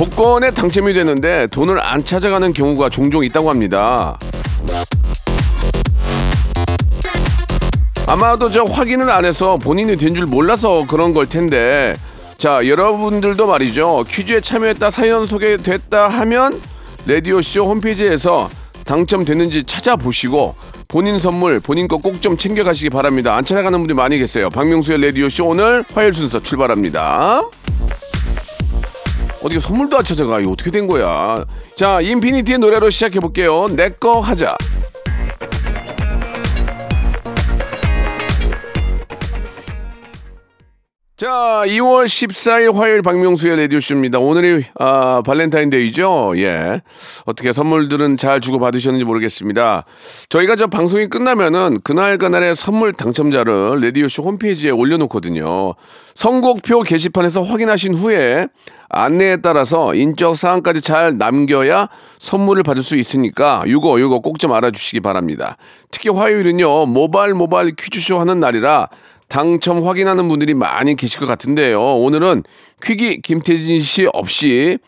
복권에 당첨이 되는데 돈을 안 찾아가는 경우가 종종 있다고 합니다. 아마도 저 확인을 안 해서 본인이 된 줄 몰라서 그런 걸 텐데. 자 여러분들도 말이죠. 퀴즈에 참여했다 사연 소개됐다 하면 라디오쇼 홈페이지에서 당첨됐는지 찾아보시고 본인 선물 본인 거 꼭 좀 챙겨가시기 바랍니다. 안 찾아가는 분들이 많이 계세요. 박명수의 라디오쇼 오늘 화요일 순서 출발합니다 어디가 선물도 안 찾아가. 이거 어떻게 된 거야? 자 인피니트의 노래로 시작해 볼게요. 내 거 하자 자, 2월 14일 화요일 박명수의 라디오쇼입니다. 오늘이, 아, 발렌타인데이죠? 예. 어떻게 선물들은 잘 주고 받으셨는지 모르겠습니다. 저희가 저 방송이 끝나면은 그날 그날의 선물 당첨자를 라디오쇼 홈페이지에 올려놓거든요. 선곡표 게시판에서 확인하신 후에 안내에 따라서 인적 사항까지 잘 남겨야 선물을 받을 수 있으니까 요거 요거 꼭 좀 알아주시기 바랍니다. 특히 화요일은요 모바일 모바일 퀴즈쇼 하는 날이라 당첨 확인하는 분들이 많이 계실 것 같은데요. 오늘은 퀴기 김태진 씨 없이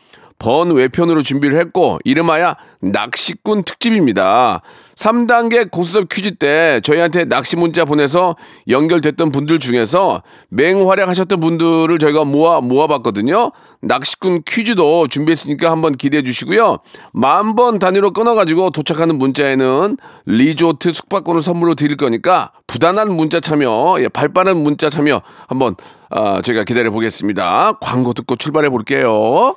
번 외편으로 준비를 했고 이름하여 낚시꾼 특집입니다. 3단계 고스톱 퀴즈 때 저희한테 낚시 문자 보내서 연결됐던 분들 중에서 맹활약하셨던 분들을 저희가 모아 모아봤거든요. 낚시꾼 퀴즈도 준비했으니까 한번 기대해 주시고요. 만 번 단위로 끊어가지고 도착하는 문자에는 리조트 숙박권을 선물로 드릴 거니까 부단한 문자 참여, 예, 발빠른 문자 참여 한번 아, 저희가 기다려 보겠습니다. 광고 듣고 출발해 볼게요.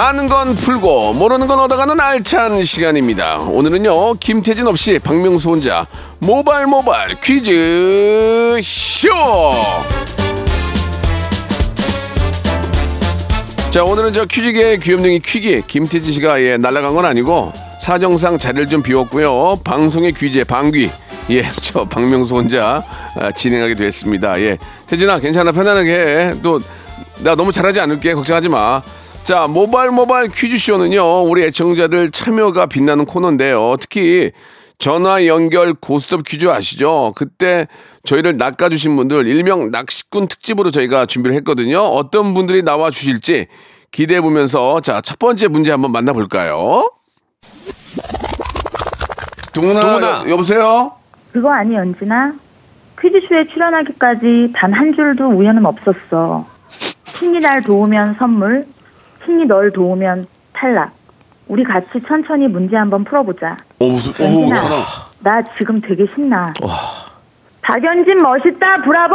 아는 건 풀고 모르는 건 얻어가는 알찬 시간입니다. 오늘은요 김태진 없이 박명수 혼자 모발 모발 퀴즈 쇼. 자 오늘은 저 퀴즈계의 귀염둥이 퀴기 김태진 씨가 예 날라간 건 아니고 사정상 자리를 좀 비웠고요 방송의 귀재 방귀 예 저 박명수 혼자 아, 진행하게 됐습니다. 예 태진아 괜찮아 편안하게 해. 또나 너무 잘하지 않을게 걱정하지 마. 자, 모바일 모바일 퀴즈쇼는요, 우리 애청자들 참여가 빛나는 코너인데요. 특히 전화 연결 고스톱 퀴즈 아시죠? 그때 저희를 낚아주신 분들 일명 낚시꾼 특집으로 저희가 준비를 했거든요. 어떤 분들이 나와 주실지 기대해 보면서 자, 첫 번째 문제 한번 만나볼까요? 동훈아, 동훈아. 여- 여보세요? 그거 아니 연진아? 퀴즈쇼에 출연하기까지 단 한 줄도 우연은 없었어. 신이 날 도우면 선물, 신이 널 도우면 탈락. 우리 같이 천천히 문제 한번 풀어보자. 어, 무슨, 오, 전화. 나 지금 되게 신나. 박연진 멋있다, 브라보!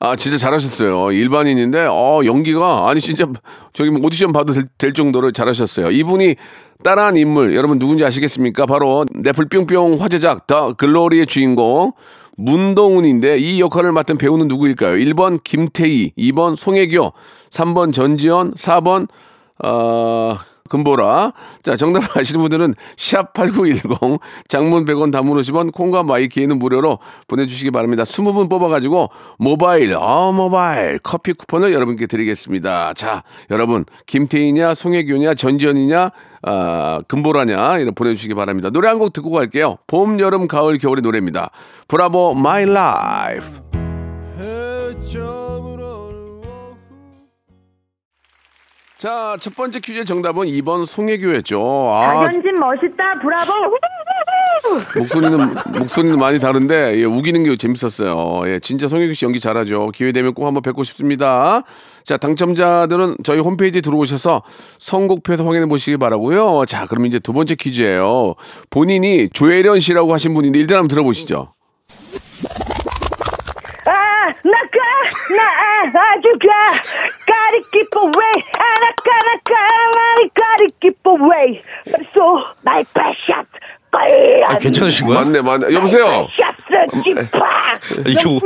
아 진짜 잘하셨어요. 일반인인데 어 연기가 아니 진짜 저기 뭐 오디션 봐도 될, 될 정도로 잘하셨어요. 이분이 따라한 인물 여러분 누군지 아시겠습니까? 바로 넷플 뿅뿅 화제작 더 글로리의 주인공 문동훈인데 이 역할을 맡은 배우는 누구일까요? 1번 김태희, 2번 송혜교, 3번 전지현, 4번 어 금보라. 자, 정답을 아시는 분들은 샵8910 장문 100원 단문 50원 콩과 마이키에는 무료로 보내주시기 바랍니다. 20분 뽑아가지고 모바일, 어, 모바일 커피 쿠폰을 여러분께 드리겠습니다. 자, 여러분, 김태희냐, 송혜교냐, 전지현이냐, 아, 금보라냐, 이런 보내주시기 바랍니다. 노래 한 곡 듣고 갈게요. 봄, 여름, 가을, 겨울의 노래입니다. Bravo, my life. 자, 첫 번째 퀴즈의 정답은 2번 송혜교였죠. 아, 박연진 멋있다, 브라보! 목소리는 목소리는 많이 다른데 예, 우기는 게 재밌었어요. 예, 진짜 송혜교 씨 연기 잘하죠. 기회 되면 꼭 한번 뵙고 싶습니다. 자, 당첨자들은 저희 홈페이지 들어오셔서 선곡표에서 확인해 보시기 바라고요. 자, 그럼 이제 두 번째 퀴즈예요. 본인이 조혜련 씨라고 하신 분인데 일단 한번 들어보시죠. 아, 나가, 나 아주가, gotta keep away. 아, 나가, 나가, 나를 gotta keep away. So, my precious. 아, 괜찮으신 거야? 맞네, 맞네. 여보세요. 샤스, 지파. 이거-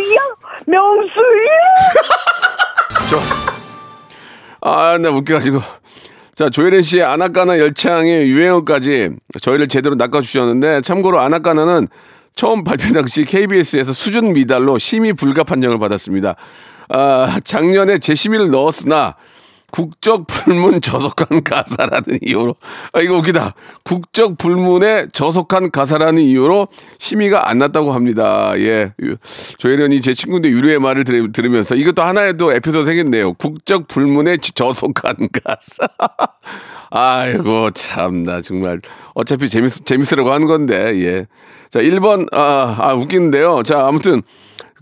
명수야? 저, 아, 나 웃겨가지고. 자, 조혜련 씨의 아나까나 열창의 유행어까지 저희를 제대로 낚아주셨는데, 참고로 아나까나는 처음 발표 당시 KBS에서 수준 미달로 심의 불가 판정을 받았습니다. 아, 작년에 재심의를 넣었으나, 국적 불문 저속한 가사라는 이유로 아 이거 웃기다. 국적 불문에 저속한 가사라는 이유로 심의가 안 났다고 합니다. 예. 유- 조혜련이 제 친구인데 유료의 말을 들, 들으 면서 이것도 하나의 또 에피소드 생겼네요. 국적 불문에 지- 저속한 가사. 아이고 참나. 정말. 어차피 재밌 재밌으라고 하는 건데 예 자 1번 아, 아 웃기는데요 자 아무튼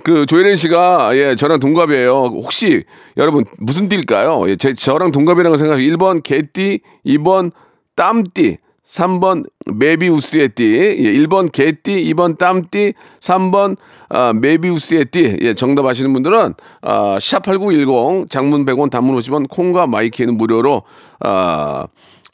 그 조혜련 씨가 예 저랑 동갑이에요. 혹시 여러분 무슨 띠일까요? 예, 제 저랑 동갑이라고 생각해. 1번 개띠, 2번 땀띠, 3번 메비우스의 띠, 예, 1번 개띠, 2번 땀띠, 3번 아, 메비우스의 띠. 예, 정답 아시는 분들은 아, 샵8910 장문 100원 단문 50원 콩과 My K는 무료로 아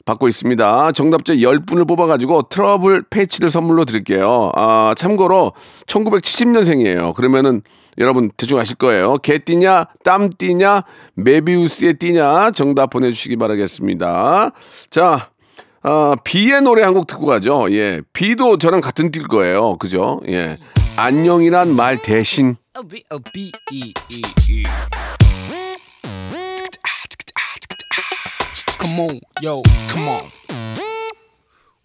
받고 있습니다. 정답자 10분을 뽑아가지고 트러블 패치를 선물로 드릴게요. 아, 참고로 1970년생이에요. 그러면은 여러분 대충 아실 거예요. 개띠냐, 땀띠냐, 메비우스의 띠냐 정답 보내주시기 바라겠습니다. 자, 아, 비의 노래 한 곡 듣고 가죠. 예. 비도 저랑 같은 띠일 거예요. 그죠? 예. 안녕이란 말 대신 E E. Come on, yo, come on.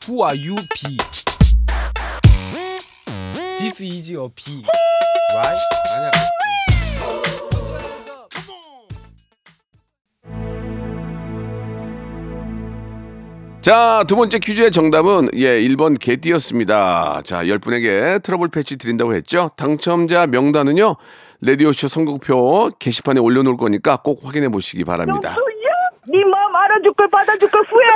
Who are you, P? This is your P, right? 아니야. 자, 두 번째 퀴즈의 정답은 예, 1번 개띠였습니다. 자, 10분에게 트러블 패치 드린다고 했죠. 당첨자 명단은요. 레디오쇼 선곡표 게시판에 올려 놓을 거니까 꼭 확인해 보시기 바랍니다. 네 걸 받아줄 걸 후회해?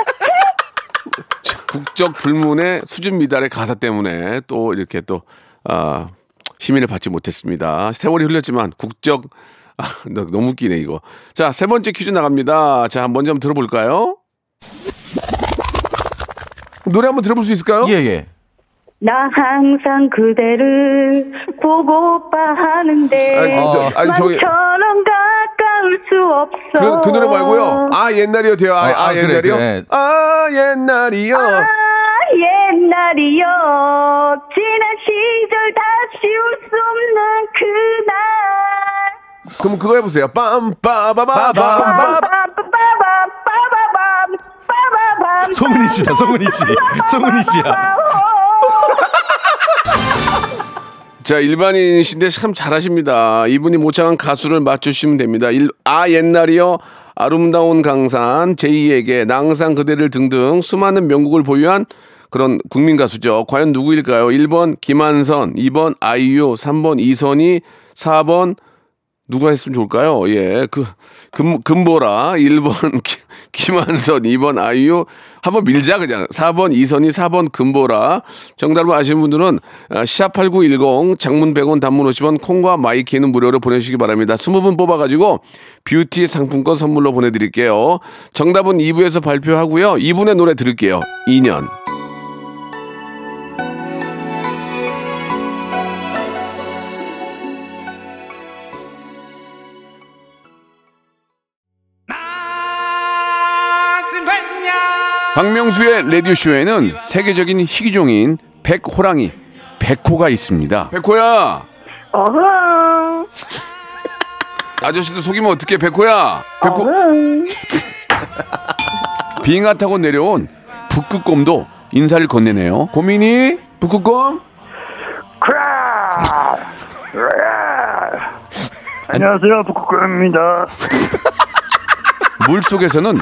국적 불문의 수준 미달의 가사 때문에 또 이렇게 또 아, 시민을 받지 못했습니다. 세월이 흘렸지만 국적 아, 너- 너무 웃기네 이거. 자, 세 번째 퀴즈 나갑니다. 자, 먼저 한번 들어볼까요? 노래 한번 들어볼 수 있을까요? 예, 예. 나 항상 그대를 보고파 하는데 아니, 저- 아니, 저기- 만처럼 가 까울 수 없어 그, 그 노래 말고요. 아 옛날이요 돼요. 아, 아, 아, 아, 그래, 옛날이요. 그래. 아 옛날이요. 아, 옛날이요 지난 시절 다시 올 수 없는 그날 그럼 그거 해보세요. 빠바밤 송은이 씨다, 송은이 씨. 송은이 씨야. 자 일반인이신데 참 잘하십니다. 이분이 모창한 가수를 맞추시면 됩니다. 일, 아 옛날이요. 아름다운 강산, 제2에게 낭상 그대를 등등 수많은 명곡을 보유한 그런 국민 가수죠. 과연 누구일까요? 1번 김한선, 2번 아이유, 3번 이선희, 4번 누가 했으면 좋을까요? 예, 그, 금, 금보라, 1번 기- 김한선, 2번 아이유, 한번 밀자, 그냥. 4번 이선희, 4번 금보라. 정답을 아시는 분들은, 아, 샵8910, 장문 100원, 단문 50원, 콩과 My K는 무료로 보내주시기 바랍니다. 20분 뽑아가지고, 뷰티 상품권 선물로 보내드릴게요. 정답은 2부에서 발표하고요. 이분의 노래 들을게요. 인연. 박명수의 라디오쇼에는 세계적인 희귀종인 백호랑이, 백호가 있습니다. 백호야! 어흥 아저씨도 속이면 어떡해, 백호야! 백호, 어흥 빙하 타고 내려온 북극곰도 인사를 건네네요. 고민이? 북극곰? 안녕하세요, 북극곰입니다. 물 속에서는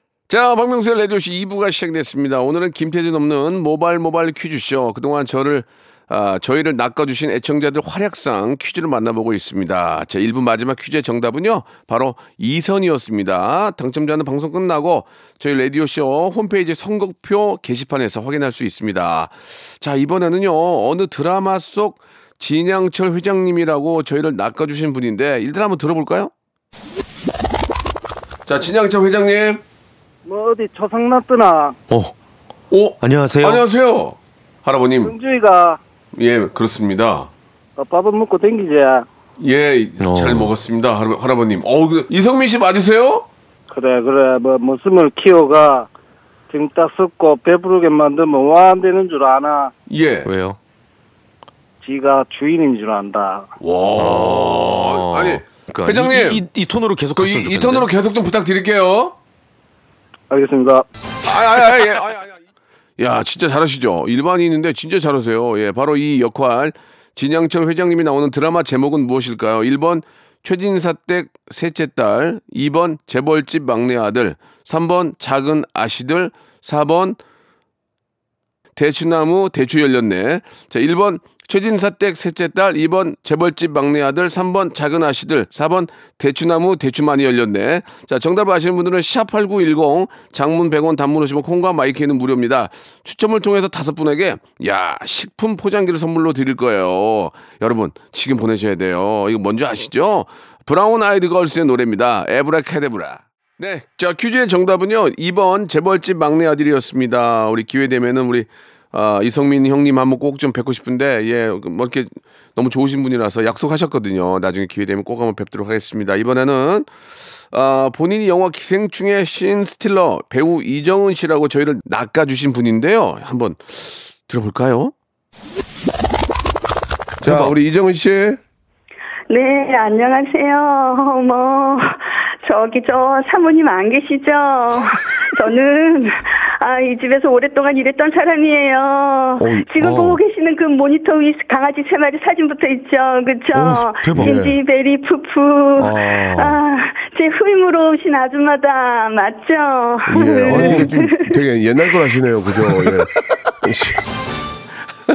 자, 박명수의 라디오쇼 2부가 시작됐습니다. 오늘은 김태진 없는 모발 모발 퀴즈쇼. 그동안 저를, 아, 저희를 낚아주신 애청자들 활약상 퀴즈를 만나보고 있습니다. 자, 1부 마지막 퀴즈의 정답은요, 바로 이선이었습니다. 당첨자는 방송 끝나고 저희 라디오쇼 홈페이지 선곡표 게시판에서 확인할 수 있습니다. 자, 이번에는요, 어느 드라마 속 진양철 회장님이라고 저희를 낚아주신 분인데, 일단 한번 들어볼까요? 자, 진양철 회장님. 뭐 어디 초상 났더나 어. 오, 안녕하세요. 안녕하세요. 할아버님. 은주이가 예, 그렇습니다. 어, 밥은 먹고 댕기지 예, 어. 잘 먹었습니다. 할아, 할아버님. 어, 그, 이성민 씨 맞으세요? 그래 그래 뭐 목숨을 키워가 지금 딱 썩고 배부르게 만들면 와 안 되는 줄 아나 예. 왜요? 지가 주인인 줄 안다 와. 어, 아니, 그러니까 회장님. 이, 이, 이 톤으로 계속 그, 갔으면 이, 이 좋겠는데. 톤으로 계속 좀 부탁드릴게요. 알겠습니다 아, 아, 아, 예. 아, 아, 아. 야, 진짜 잘하시죠? 일반인인데 진짜 잘하세요. 예, 바로 이 역할. 진양철 회장님이 나오는 드라마 제목은 무엇일까요? 1번 최진사댁 셋째 딸, 2번 재벌집 막내 아들, 3번 작은 아씨들, 4번 대추나무 대추 열렸네. 자, 1번 최진사댁 셋째 딸, 2번 재벌집 막내 아들, 3번 작은 아씨들, 4번 대추나무 대추 많이 열렸네. 자, 정답 아시는 분들은 샵8910 장문 100원 단문 50원 콩과 My K는 무료입니다. 추첨을 통해서 다섯 분에게 야, 식품 포장기를 선물로 드릴 거예요. 여러분, 지금 보내셔야 돼요. 이거 뭔지 아시죠? 브라운 아이드 걸스의 노래입니다. 에브라 카데브라. 네, 자 퀴즈의 정답은요 2번 재벌집 막내 아들이었습니다. 우리 기회 되면은 우리 아, 이성민 형님 한번 꼭 좀 뵙고 싶은데 예 뭐 이렇게 너무 좋으신 분이라서 약속하셨거든요. 나중에 기회 되면 꼭 한번 뵙도록 하겠습니다. 이번에는 아, 본인이 영화 기생충의 신 스틸러 배우 이정은 씨라고 저희를 낚아주신 분인데요. 한번 들어볼까요? 자, 우리 이정은 씨. 네, 안녕하세요. 어머, 저기 저 사모님 안 계시죠? 저는 아, 이 집에서 오랫동안 일했던 사람이에요. 지금 어. 보고 계시는 그 모니터 위 강아지 세 마리 사진 붙어 있죠. 그쵸? 오. 딘지 베리 푸푸. 아. 아, 제 후임으로 오신 아줌마다 맞죠? 예, 아니, 이게 좀 되게 옛날 걸 하시네요. 그죠? 예.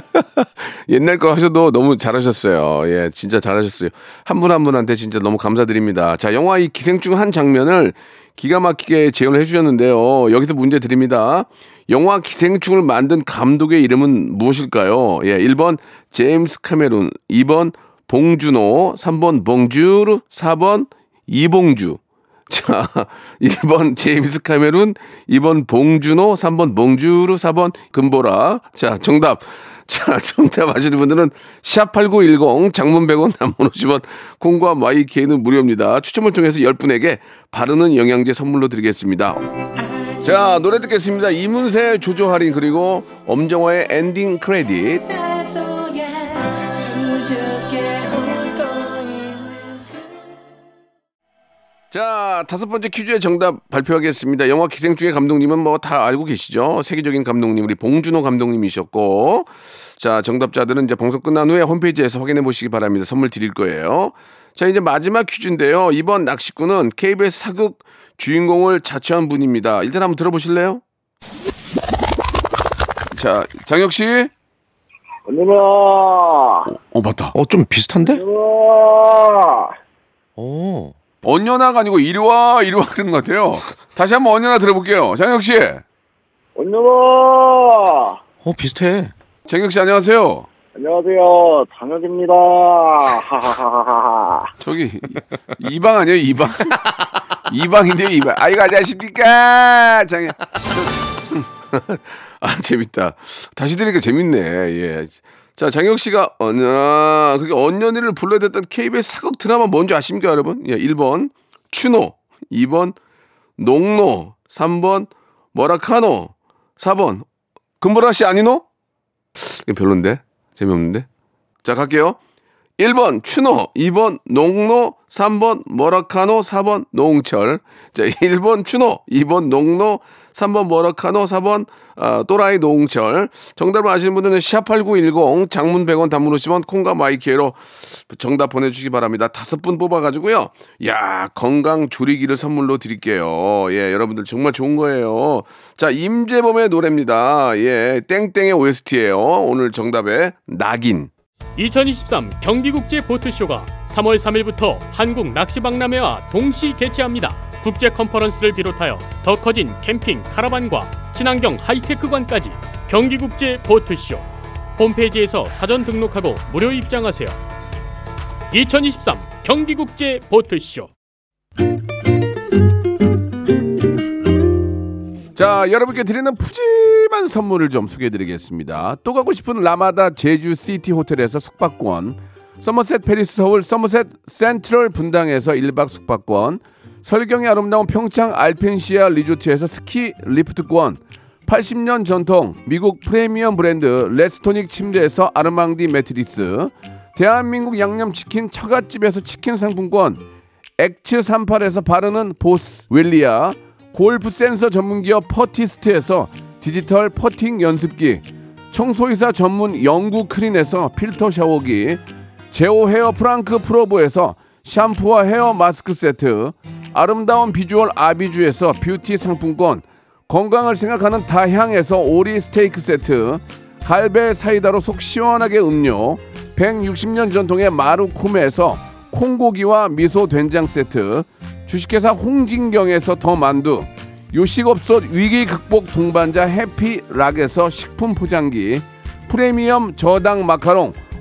옛날 거 하셔도 너무 잘하셨어요. 예, 진짜 잘하셨어요. 한분한 분한테 진짜 너무 감사드립니다. 자, 영화 이 기생충 한 장면을 기가 막히게 재현을 해주셨는데요. 여기서 문제 드립니다. 영화 기생충을 만든 감독의 이름은 무엇일까요? 예, 1번 제임스 카메룬, 2번 봉준호, 3번 봉주르, 4번 이봉주. 자, 1번 제임스 카메룬, 2번 봉준호, 3번 봉주르, 4번 금보라. 자, 정답. 자, 정답 아시는 분들은 샵8910 장문 100원 남문 50원 콩과 마이케이는 무료입니다. 추첨을 통해서 10분에게 바르는 영양제 선물로 드리겠습니다. 자, 노래 듣겠습니다. 이문세 조조 할인 그리고 엄정화의 Ending Credit. 자, 다섯 번째 퀴즈의 정답 발표하겠습니다. 영화 기생충의 감독님은 뭐 다 알고 계시죠? 세계적인 감독님, 우리 봉준호 감독님이셨고. 자, 정답자들은 이제 방송 끝난 후에 홈페이지에서 확인해 보시기 바랍니다. 선물 드릴 거예요. 자, 이제 마지막 퀴즈인데요. 이번 낚시꾼은 KBS 사극 주인공을 자처한 분입니다. 일단 한번 들어보실래요? 자, 장혁 씨. 누나 어, 맞다. 어, 좀 비슷한데? 누나 어. 언녀나가 아니고 이리 와, 이리 와 그런 것 같아요. 다시 한번 언녀나 들어볼게요. 장혁 씨. 누나 어, 비슷해. 장혁 씨 안녕하세요. 안녕하세요 장혁입니다 하하하하하 저기 이방 아니에요 이방 이방인데요, 이방. 아이고, 안녕하십니까. 장애. 아, 재밌다. 다시 들으니까 재밌네. 예. 자, 장혁 씨가, 언냐, 그게 언년이를 불러댔던 KBS 사극 드라마 뭔지 아십니까, 여러분? 예, 1번, 추노. 2번, 농노. 3번, 머라카노. 4번, 금보라 씨 아니노? 이거 별론데? 재미없는데? 자, 갈게요. 1번 추노, 2번 농노, 3번 머라카노, 4번 노홍철. 자, 1번 추노, 2번 농노, 3번 머라카노, 4번 아, 또라이 노홍철. 정답을 아시는 분들은 샵8910 장문 100원 단문 50원 콩과 마이케이로 정답 보내 주시기 바랍니다. 다섯 분 뽑아 가지고요. 야 건강 조리기를 선물로 드릴게요. 예, 여러분들 정말 좋은 거예요. 자, 임재범의 노래입니다. 예, 땡땡의 OST예요. 오늘 정답에 낙인. 2023 경기국제 보트쇼가 3월 3일부터 한국 낚시박람회와 동시 개최합니다. 국제 컨퍼런스를 비롯하여 더 커진 캠핑, 카라반과 친환경 하이테크관까지 경기국제 보트쇼 홈페이지에서 사전 등록하고 무료 입장하세요. 2023 경기국제 보트쇼 자, 여러분께 드리는 푸짐한 선물을 좀 소개해 드리겠습니다. 또 가고 싶은 라마다 제주 시티 호텔에서 숙박권, 서머셋 팰리스 서울 서머셋 센트럴 분당에서 1박 숙박권, 설경이 아름다운 평창 알펜시아 리조트에서 스키 리프트권, 80년 전통 미국 프리미엄 브랜드 레스토닉 침대에서 아르망디 매트리스, 대한민국 양념치킨 처갓집에서 치킨 상품권, 엑츠 38에서 바르는 보스 웰리아, 골프 센서 전문기업 퍼티스트에서 디지털 퍼팅 연습기, 청소이사 전문 영구 크린에서 필터 샤워기, 제오 헤어 프랑크 프로보에서 샴푸와 헤어 마스크 세트, 아름다운 비주얼 아비주에서 뷰티 상품권, 건강을 생각하는 다향에서 오리 스테이크 세트, 갈배 사이다로 속 시원하게 음료, 160년 전통의 마루코메에서 콩고기와 미소 된장 세트, 주식회사 홍진경에서 더 만두, 요식업소 위기 극복 동반자 해피락에서 식품 포장기, 프리미엄 저당 마카롱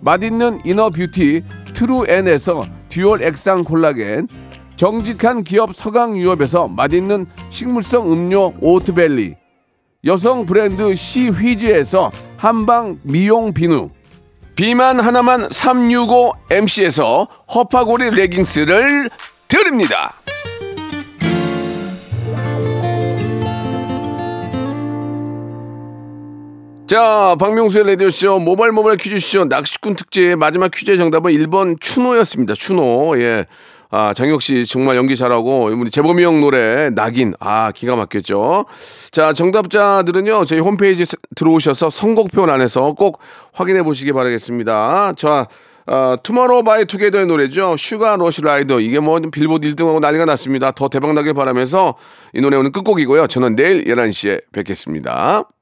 맛있는 inner beauty 트루엔에서 듀얼 액상 콜라겐, 정직한 기업 서강유업에서 맛있는 식물성 음료 오트벨리, 여성 브랜드 시휘즈에서 한방 미용 비누, 비만 하나만 365MC에서 허파고리 레깅스를 드립니다. 자, 박명수의 라디오쇼 모바일 모바일 퀴즈쇼 낚시꾼 특집 마지막 퀴즈의 정답은 1번 추노였습니다. 추노. 예. 아, 장혁 씨 정말 연기 잘하고 우리 재범이 형 노래 낙인 아 기가 막혔죠. 자 정답자들은요 저희 홈페이지 들어오셔서 선곡표란에서 꼭 확인해 보시기 바라겠습니다. 자 어, 투모로우 바이 투게더의 노래죠. Sugar Rush Ride 이게 뭐 빌보드 1등하고 난리가 났습니다. 더 대박 나길 바라면서 이 노래 오늘 끝곡이고요. 저는 내일 11시에 뵙겠습니다.